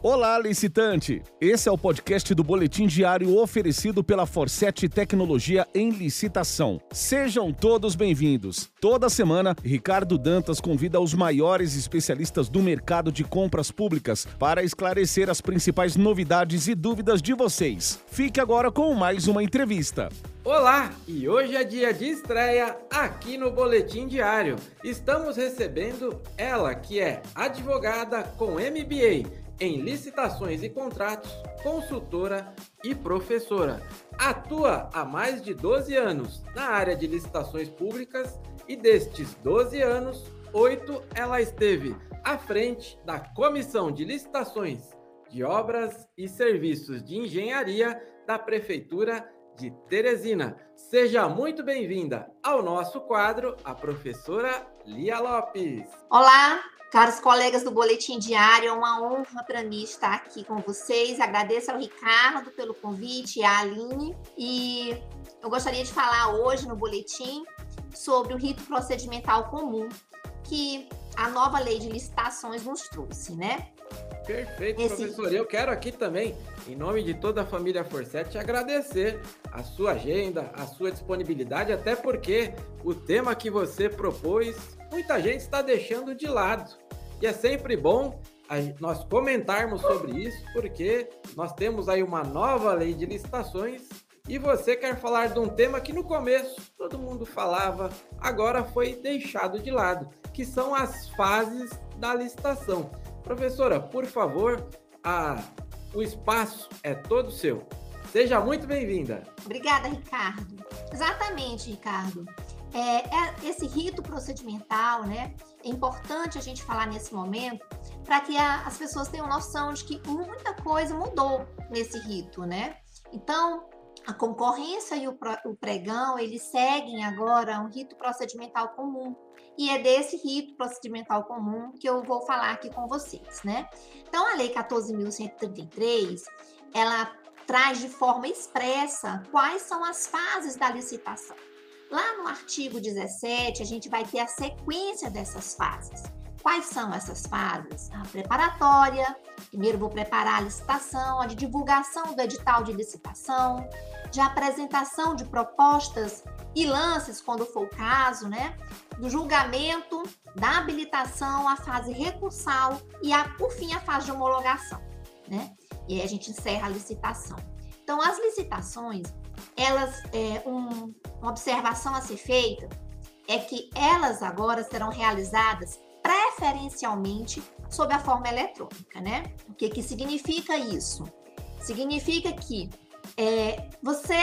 Olá, licitante! Esse é o podcast do Boletim Diário oferecido pela Forset Tecnologia em Licitação. Sejam todos bem-vindos. Toda semana, Ricardo Dantas convida os maiores especialistas do mercado de compras públicas para esclarecer as principais novidades e dúvidas de vocês. Fique agora com mais uma entrevista. Olá, e hoje é dia de estreia aqui no Boletim Diário. Estamos recebendo ela, que é advogada com MBA em licitações e contratos, consultora e professora. Atua há mais de 12 anos na área de licitações públicas e destes 12 anos, oito ela esteve à frente da Comissão de Licitações de Obras e Serviços de Engenharia da Prefeitura de Teresina. Seja muito bem-vinda ao nosso quadro, a professora Lia Lopes. Olá, Caros colegas do Boletim Diário, é uma honra para mim estar aqui com vocês. Agradeço ao Ricardo pelo convite, à Aline. E eu gostaria de falar hoje no boletim sobre o rito procedimental comum que a nova lei de licitações nos trouxe, né? Perfeito, Esse... professor. Eu quero aqui também, em nome de toda a família Forset, agradecer a sua agenda, a sua disponibilidade, até porque o tema que você propôs muita gente está deixando de lado. E é sempre bom nós comentarmos sobre isso, porque nós temos aí uma nova lei de licitações e você quer falar de um tema que no começo todo mundo falava, agora foi deixado de lado, que são as fases da licitação. Professora, por favor, a, o espaço é todo seu. Seja muito bem-vinda. Obrigada, Ricardo. Exatamente, Ricardo. É, é, esse rito procedimental, né? É importante a gente falar nesse momento para que a, as pessoas tenham noção de que muita coisa mudou nesse rito, né? Então, a concorrência e o, o pregão, eles seguem agora um rito procedimental comum. E é desse rito procedimental comum que eu vou falar aqui com vocês, né? Então, a Lei 14.133, ela traz de forma expressa quais são as fases da licitação. Lá no artigo 17, a gente vai ter a sequência dessas fases. Quais são essas fases? A preparatória, primeiro vou preparar a licitação, a de divulgação do edital de licitação, de apresentação de propostas e lances, quando for o caso, né? Do julgamento, da habilitação, a fase recursal e, a, por fim, a fase de homologação, né? E aí a gente encerra a licitação. Então, as licitações, elas, é, um, uma observação a ser feita é que elas agora serão realizadas preferencialmente sob a forma eletrônica, né? O que, que significa isso? Significa que é, você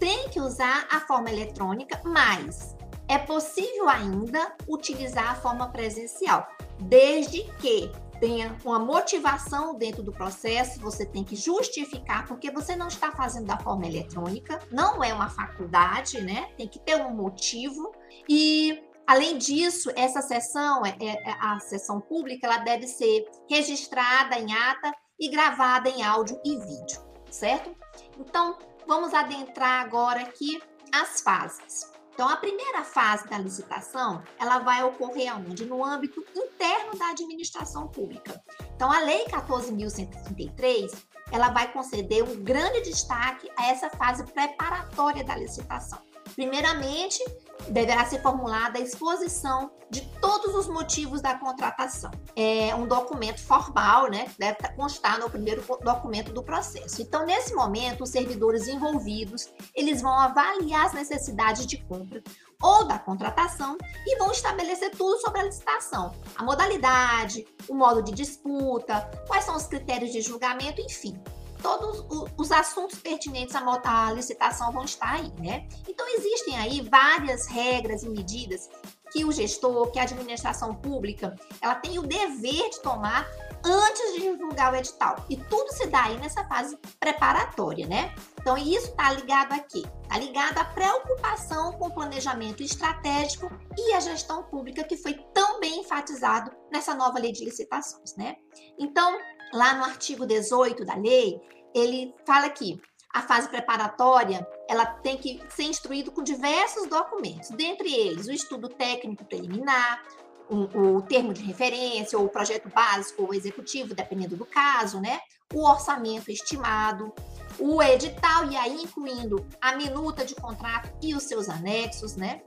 tem que usar a forma eletrônica, mas é possível ainda utilizar a forma presencial, desde que tenha uma motivação dentro do processo, você tem que justificar, porque você não está fazendo da forma eletrônica, não é uma faculdade, né? Tem que ter um motivo. E Além disso, essa sessão, é, é, a sessão pública, ela deve ser registrada em ata e gravada em áudio e vídeo, certo? Então, vamos adentrar agora aqui as fases. Então, a primeira fase da licitação, ela vai ocorrer onde? No âmbito interno da administração pública. Então, a Lei 14.133, ela vai conceder um grande destaque a essa fase preparatória da licitação. Primeiramente, deverá ser formulada a exposição de todos os motivos da contratação. É um documento formal, né? Deve constar no primeiro documento do processo. Então, nesse momento, os servidores envolvidos, eles vão avaliar as necessidades de compra ou da contratação e vão estabelecer tudo sobre a licitação, a modalidade, o modo de disputa, quais são os critérios de julgamento, enfim todos os assuntos pertinentes à licitação vão estar aí, né? Então, existem aí várias regras e medidas que o gestor, que a administração pública, ela tem o dever de tomar antes de divulgar o edital. E tudo se dá aí nessa fase preparatória, né? Então, isso está ligado aqui? Está ligado à preocupação com o planejamento estratégico e a gestão pública, que foi tão bem enfatizado nessa nova lei de licitações, né? Então, lá no artigo 18 da lei, ele fala que a fase preparatória ela tem que ser instruída com diversos documentos, dentre eles o estudo técnico preliminar, um, o termo de referência, ou o projeto básico ou executivo, dependendo do caso, né? O orçamento estimado, o edital, e aí incluindo a minuta de contrato e os seus anexos, né?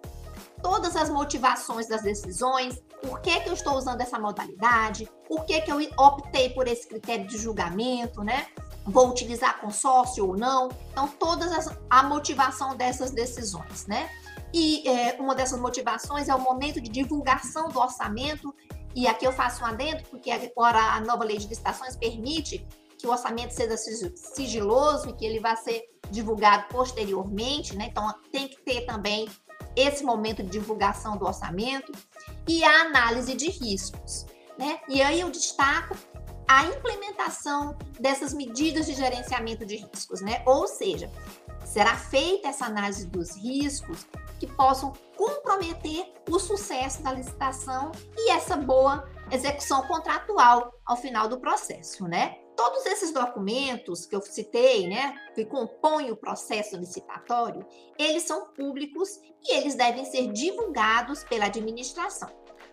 Todas as motivações das decisões, por que, que eu estou usando essa modalidade, por que, que eu optei por esse critério de julgamento, né? Vou utilizar consórcio ou não. Então, todas as, a motivação dessas decisões, né? E é, uma dessas motivações é o momento de divulgação do orçamento. E aqui eu faço um adendo, porque agora a nova lei de licitações permite que o orçamento seja sigiloso e que ele vá ser divulgado posteriormente, né? Então tem que ter também esse momento de divulgação do orçamento e a análise de riscos, né? E aí eu destaco a implementação dessas medidas de gerenciamento de riscos, né? Ou seja, será feita essa análise dos riscos que possam comprometer o sucesso da licitação e essa boa execução contratual ao final do processo, né? Todos esses documentos que eu citei, né, que compõem o processo licitatório, eles são públicos e eles devem ser divulgados pela administração.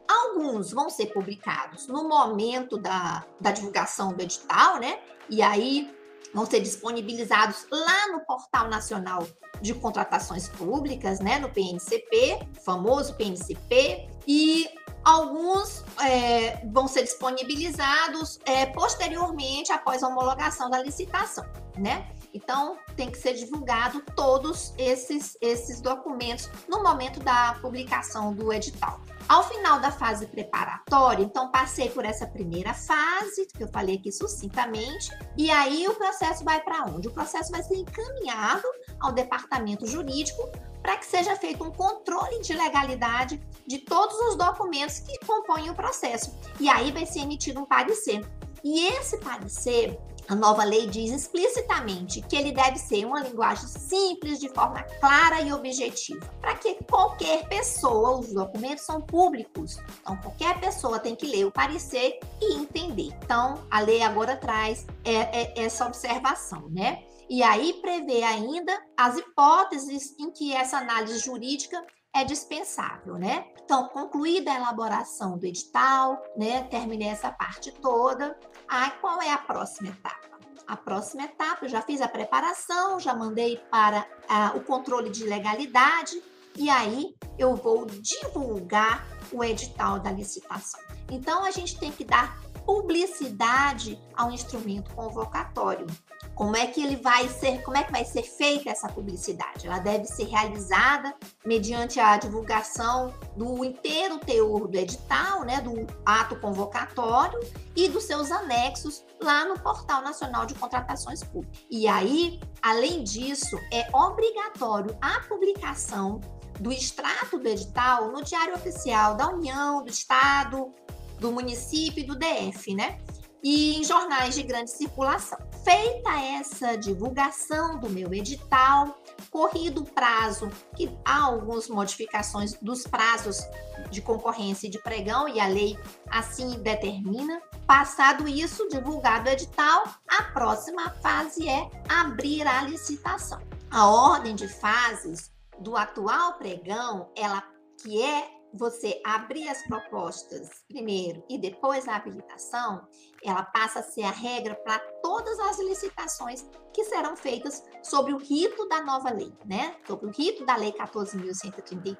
Alguns vão ser publicados no momento da, da divulgação do edital, né? E aí vão ser disponibilizados lá no Portal Nacional de Contratações Públicas, né, no PNCP, famoso PNCP, e alguns é, vão ser disponibilizados é, posteriormente após a homologação da licitação, né? Então, tem que ser divulgado todos esses, esses documentos no momento da publicação do edital. Ao final da fase preparatória, então passei por essa primeira fase, que eu falei aqui sucintamente, e aí o processo vai para onde? O processo vai ser encaminhado ao departamento jurídico para que seja feito um controle de legalidade de todos os documentos que compõem o processo. E aí vai ser emitido um parecer. E esse parecer a nova lei diz explicitamente que ele deve ser uma linguagem simples, de forma clara e objetiva, para que qualquer pessoa, os documentos são públicos, então qualquer pessoa tem que ler o parecer e entender. Então, a lei agora traz é, é, essa observação, né? E aí prevê ainda as hipóteses em que essa análise jurídica é dispensável, né? Então, concluída a elaboração do edital, né? Terminei essa parte toda. Ah, qual é a próxima etapa? A próxima etapa, eu já fiz a preparação, já mandei para ah, o controle de legalidade e aí eu vou divulgar o edital da licitação. Então, a gente tem que dar publicidade ao instrumento convocatório. Como é que ele vai ser, como é que vai ser feita essa publicidade? Ela deve ser realizada mediante a divulgação do inteiro teor do edital, né, do ato convocatório e dos seus anexos lá no Portal Nacional de Contratações Públicas. E aí, além disso, é obrigatório a publicação do extrato do edital no Diário Oficial da União, do Estado, do município e do DF, né? E em jornais de grande circulação. Feita essa divulgação do meu edital, corrido o prazo, que há algumas modificações dos prazos de concorrência e de pregão, e a lei assim determina. Passado isso, divulgado o edital, a próxima fase é abrir a licitação. A ordem de fases do atual pregão, ela que é você abrir as propostas primeiro e depois a habilitação, ela passa a ser a regra para todas as licitações que serão feitas sobre o rito da nova lei, né? Sobre o rito da lei 14.133.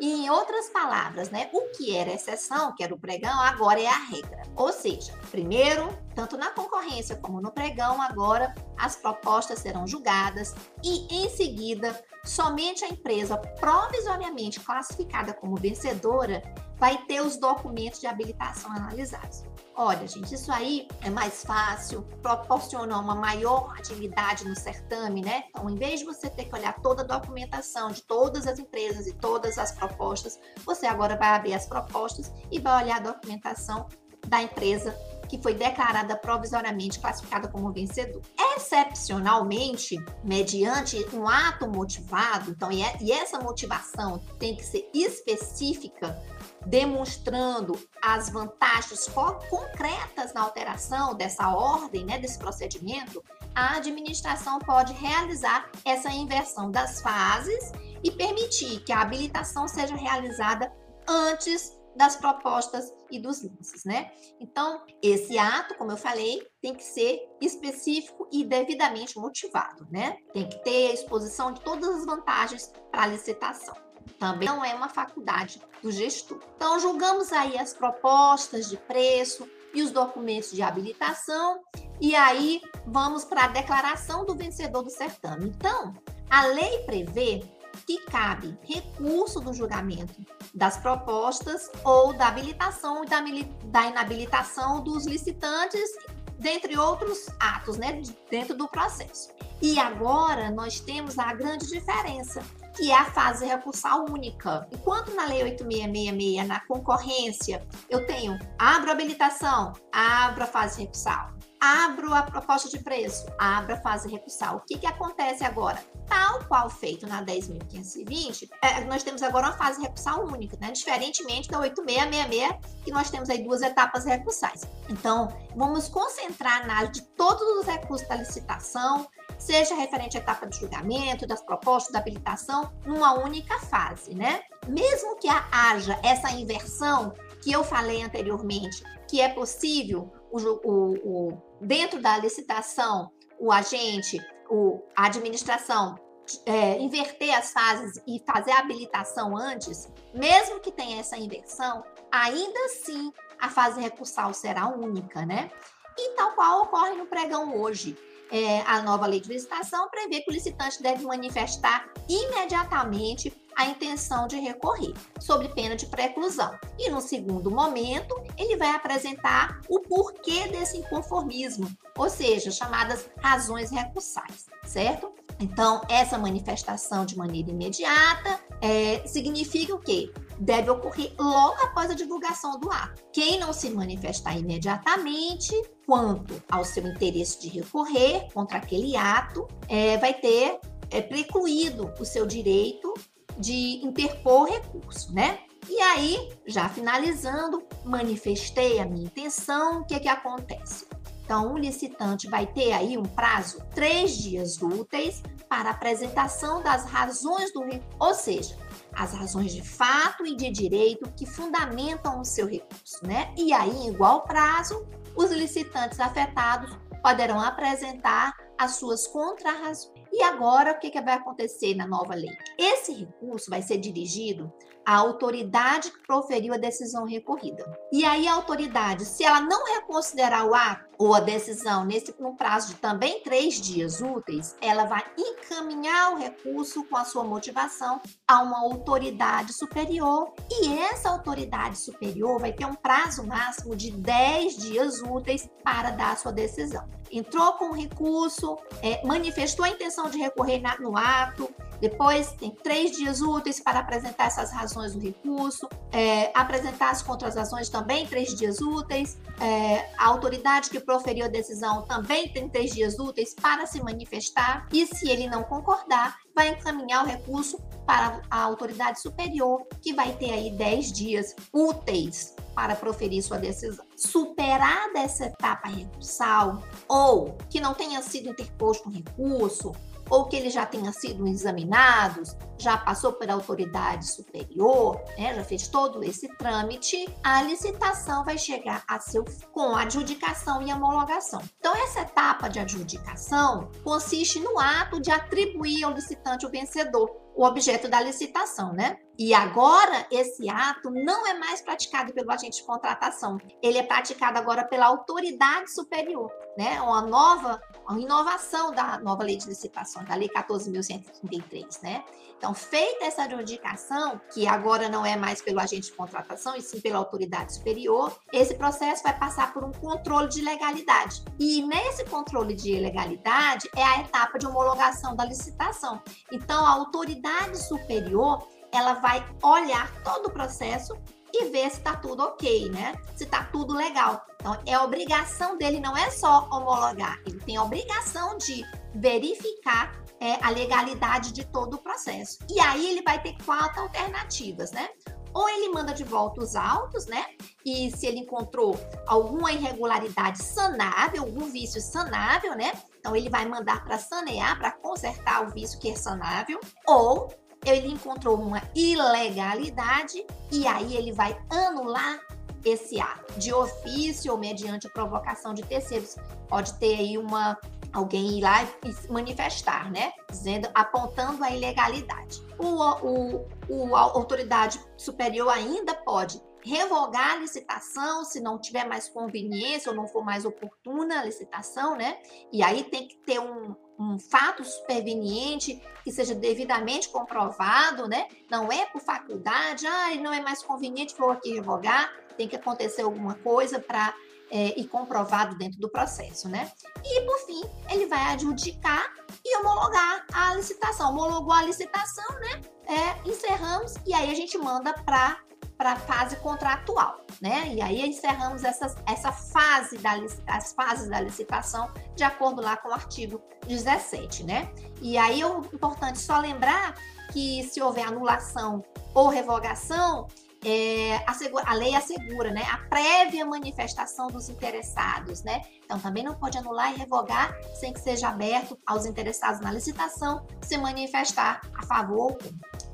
E em outras palavras, né, o que era exceção, que era o pregão, agora é a regra. Ou seja, primeiro, tanto na concorrência como no pregão, agora as propostas serão julgadas e em seguida somente a empresa provisoriamente classificada como vencedora vai ter os documentos de habilitação analisados. Olha, gente, isso aí é mais fácil, proporciona uma maior agilidade no certame, né? Então, em vez de você ter que olhar toda a documentação de todas as empresas e todas as propostas, você agora vai abrir as propostas e vai olhar a documentação da empresa que foi declarada provisoriamente classificada como vencedor. Excepcionalmente, mediante um ato motivado, então, e é, essa motivação tem que ser específica, demonstrando as vantagens concretas na alteração dessa ordem, né, desse procedimento, a administração pode realizar essa inversão das fases e permitir que a habilitação seja realizada antes das propostas e dos links, né? Então, esse ato, como eu falei, tem que ser específico e devidamente motivado, né? Tem que ter a exposição de todas as vantagens para a licitação. Também não é uma faculdade do gestor. Então, julgamos aí as propostas de preço e os documentos de habilitação, e aí vamos para a declaração do vencedor do certame. Então, a lei prevê que cabe recurso do julgamento das propostas ou da habilitação e da, da inabilitação dos licitantes, dentre outros atos, né, dentro do processo. E agora nós temos a grande diferença, que é a fase recursal única. Enquanto na Lei 8666, na concorrência, eu tenho abro a habilitação, abro a fase recursal abro a proposta de preço, abro a fase recursal. O que, que acontece agora? Tal qual feito na 10.520, é, nós temos agora uma fase recursal única, né? diferentemente da 8666, que nós temos aí duas etapas recursais. Então, vamos concentrar na de todos os recursos da licitação, seja referente à etapa de julgamento, das propostas, da habilitação, numa única fase, né? Mesmo que haja essa inversão que eu falei anteriormente, que é possível o, o, o dentro da licitação, o agente, o, a administração é, inverter as fases e fazer a habilitação antes, mesmo que tenha essa inversão, ainda assim a fase recursal será única, né? E tal qual ocorre no pregão hoje. É, a nova lei de licitação prevê que o licitante deve manifestar imediatamente a intenção de recorrer, sob pena de preclusão. E no segundo momento, ele vai apresentar o porquê desse inconformismo, ou seja, chamadas razões recursais, certo? Então, essa manifestação de maneira imediata é, significa o quê? Deve ocorrer logo após a divulgação do ato. Quem não se manifestar imediatamente quanto ao seu interesse de recorrer contra aquele ato, é, vai ter é, precluído o seu direito de interpor recurso, né? E aí, já finalizando, manifestei a minha intenção, o que, é que acontece? Então, o licitante vai ter aí um prazo, três dias úteis, para apresentação das razões do recurso, ou seja, as razões de fato e de direito que fundamentam o seu recurso, né? E aí, em igual prazo, os licitantes afetados poderão apresentar as suas contrarrazões. E agora, o que, que vai acontecer na nova lei? Esse recurso vai ser dirigido à autoridade que proferiu a decisão recorrida. E aí, a autoridade, se ela não reconsiderar o ato ou a decisão nesse prazo de também três dias úteis, ela vai encaminhar o recurso com a sua motivação a uma autoridade superior. E essa autoridade superior vai ter um prazo máximo de 10 dias úteis para dar a sua decisão entrou com o recurso, é, manifestou a intenção de recorrer na, no ato, depois tem três dias úteis para apresentar essas razões do recurso, é, apresentar as contrarrazões também três dias úteis, é, a autoridade que proferiu a decisão também tem três dias úteis para se manifestar, e se ele não concordar, vai encaminhar o recurso para a autoridade superior, que vai ter aí dez dias úteis para proferir sua decisão. Superada essa etapa recursal, ou que não tenha sido interposto um recurso, ou que ele já tenha sido examinado, já passou por autoridade superior, né, já fez todo esse trâmite, a licitação vai chegar a seu com adjudicação e homologação. Então essa etapa de adjudicação consiste no ato de atribuir ao licitante o vencedor, o objeto da licitação, né? E agora esse ato não é mais praticado pelo agente de contratação, ele é praticado agora pela autoridade superior, né? Uma nova uma inovação da nova lei de licitação, da lei 14.133, né? Então, feita essa adjudicação, que agora não é mais pelo agente de contratação, e sim pela autoridade superior, esse processo vai passar por um controle de legalidade. E nesse controle de legalidade é a etapa de homologação da licitação. Então, a autoridade superior ela vai olhar todo o processo e ver se está tudo ok, né? Se está tudo legal. Então, é obrigação dele, não é só homologar, ele tem a obrigação de verificar é, a legalidade de todo o processo. E aí ele vai ter quatro alternativas, né? Ou ele manda de volta os autos, né? E se ele encontrou alguma irregularidade sanável, algum vício sanável, né? Então ele vai mandar para sanear, para consertar o vício que é sanável. Ou ele encontrou uma ilegalidade e aí ele vai anular esse ato de ofício ou mediante provocação de terceiros. Pode ter aí uma alguém ir lá e manifestar, né? Dizendo, apontando a ilegalidade. O, o, o, a autoridade superior ainda pode revogar a licitação se não tiver mais conveniência ou não for mais oportuna a licitação, né? E aí tem que ter um, um fato superveniente que seja devidamente comprovado, né? Não é por faculdade, ah, não é mais conveniente, vou aqui revogar, tem que acontecer alguma coisa para é, e comprovado dentro do processo, né? E, por fim, ele vai adjudicar e homologar a licitação. Homologou a licitação, né? É, encerramos e aí a gente manda para para a fase contratual, né? E aí encerramos essa, essa fase da as fases da licitação de acordo lá com o artigo 17, né? E aí é importante só lembrar que se houver anulação ou revogação, é, a, lei assegura né, a prévia manifestação dos interessados, né? Então também não pode anular e revogar sem que seja aberto aos interessados na licitação se manifestar a favor ou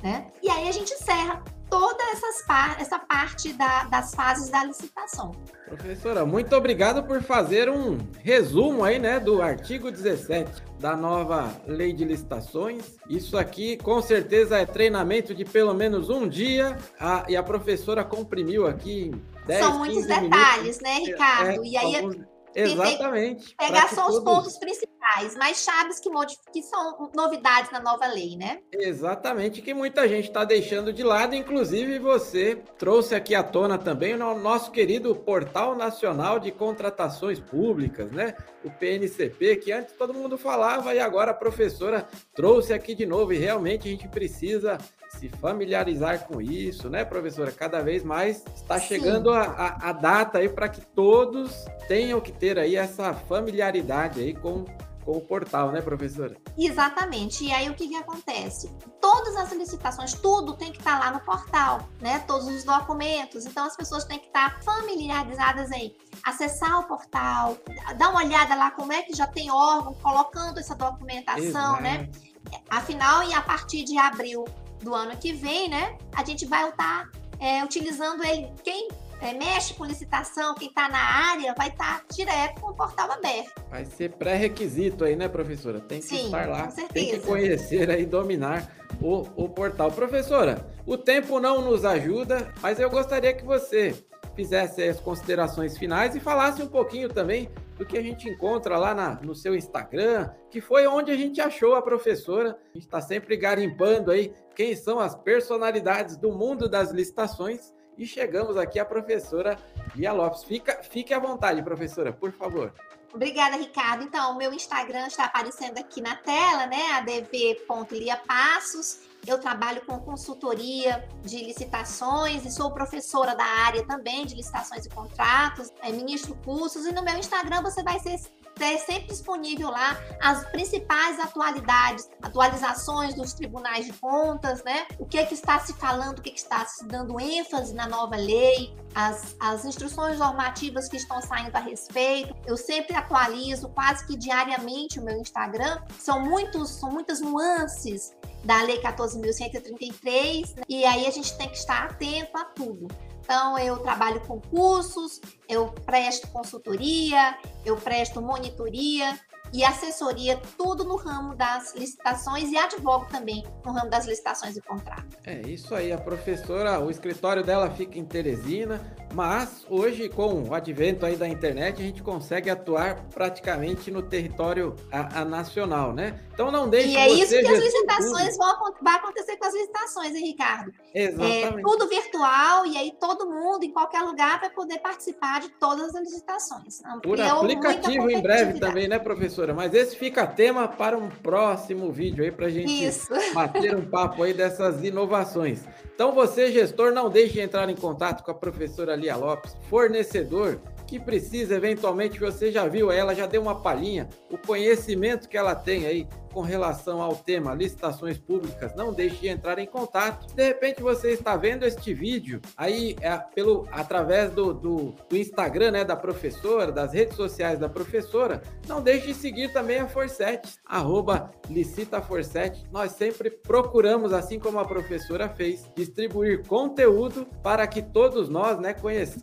né? E aí a gente encerra toda essas essa parte da, das fases da licitação. Professora, muito obrigado por fazer um resumo aí, né, do artigo 17 da nova lei de licitações. Isso aqui com certeza é treinamento de pelo menos um dia a, e a professora comprimiu aqui 10, São muitos detalhes, minutos. né, Ricardo? É, e aí alguns... Exatamente. Pegar só os pontos principais, mais chaves que, que são novidades na nova lei, né? Exatamente, que muita gente está deixando de lado, inclusive você trouxe aqui à tona também o nosso querido Portal Nacional de Contratações Públicas, né? O PNCP, que antes todo mundo falava e agora a professora trouxe aqui de novo, e realmente a gente precisa se familiarizar com isso, né, professora? Cada vez mais está chegando a, a, a, data aí para que todos tenham que ter aí essa familiaridade aí com, com o portal, né, professora? Exatamente. E aí o que, que acontece? Todas as licitações, tudo tem que estar lá no portal, né? Todos os documentos. Então as pessoas têm que estar familiarizadas aí. Acessar o portal, dar uma olhada lá como é que já tem órgão colocando essa documentação, né? Exato. né? Afinal, e a partir de abril do ano que vem, né? A gente vai estar é, utilizando ele. Quem é, mexe com licitação, quem está na área, vai estar tá direto com o portal aberto. Vai ser pré-requisito aí, né, professora? Tem que Sim, estar lá, tem que conhecer aí, dominar o, o portal. Professora, o tempo não nos ajuda, mas eu gostaria que você fizesse as considerações finais e falasse um pouquinho também do que a gente encontra lá na, no seu Instagram, que foi onde a gente achou a professora. A gente está sempre garimpando aí quem são as personalidades do mundo das licitações e chegamos aqui à professora Lia Lopes. Fica, fique à vontade, professora, por favor. Obrigada, Ricardo. Então, o meu Instagram está aparecendo aqui na tela, né? adv.liapassos. Eu trabalho com consultoria de licitações e sou professora da área também de licitações e contratos, é, ministro cursos. E no meu Instagram você vai ser é sempre disponível lá as principais atualidades, atualizações dos tribunais de contas, né? O que é que está se falando, o que, é que está se dando ênfase na nova lei, as, as instruções normativas que estão saindo a respeito. Eu sempre atualizo quase que diariamente o meu Instagram. São muitos, são muitas nuances da Lei 14.133, né? e aí a gente tem que estar atento a tudo. Então, eu trabalho com cursos, eu presto consultoria, eu presto monitoria e assessoria, tudo no ramo das licitações e advogo também no ramo das licitações e contratos. É isso aí, a professora, o escritório dela fica em Teresina, mas hoje, com o advento aí da internet, a gente consegue atuar praticamente no território a, a nacional, né? Então não deixe E é isso que as licitações vão vai acontecer com as licitações, hein, Ricardo? Exatamente. É, tudo virtual e aí todo mundo, em qualquer lugar, vai poder participar de todas as licitações. Por aplicativo em breve também, né, professora? Mas esse fica tema para um próximo vídeo aí para a gente isso. bater um papo aí dessas inovações. Então você, gestor, não deixe de entrar em contato com a professora Lia Lopes, fornecedor que precisa, eventualmente, você já viu ela, já deu uma palhinha, o conhecimento que ela tem aí com relação ao tema licitações públicas, não deixe de entrar em contato. De repente você está vendo este vídeo aí é, pelo através do, do, do, Instagram né, da professora, das redes sociais da professora, não deixe de seguir também a Forset, arroba licitaforset. Nós sempre procuramos, assim como a professora fez, distribuir conteúdo para que todos nós né,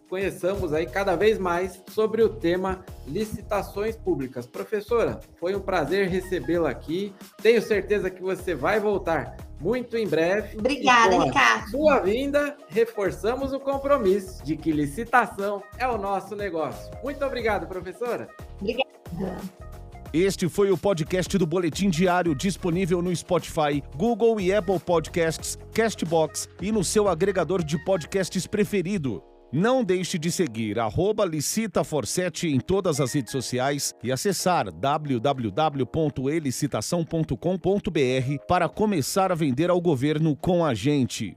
conheçamos aí cada vez mais sobre o tema licitações públicas. Professora, foi um prazer recebê-la aqui. Tenho certeza que você vai voltar muito em breve. Obrigada, Ricardo. Sua vinda, reforçamos o compromisso de que licitação é o nosso negócio. Muito obrigado, professora. Obrigada. Este foi o podcast do Boletim Diário disponível no Spotify, Google e Apple Podcasts, Castbox e no seu agregador de podcasts preferido. Não deixe de seguir arroba licitaforset em todas as redes sociais e acessar www.elicitação.com.br para começar a vender ao governo com a gente.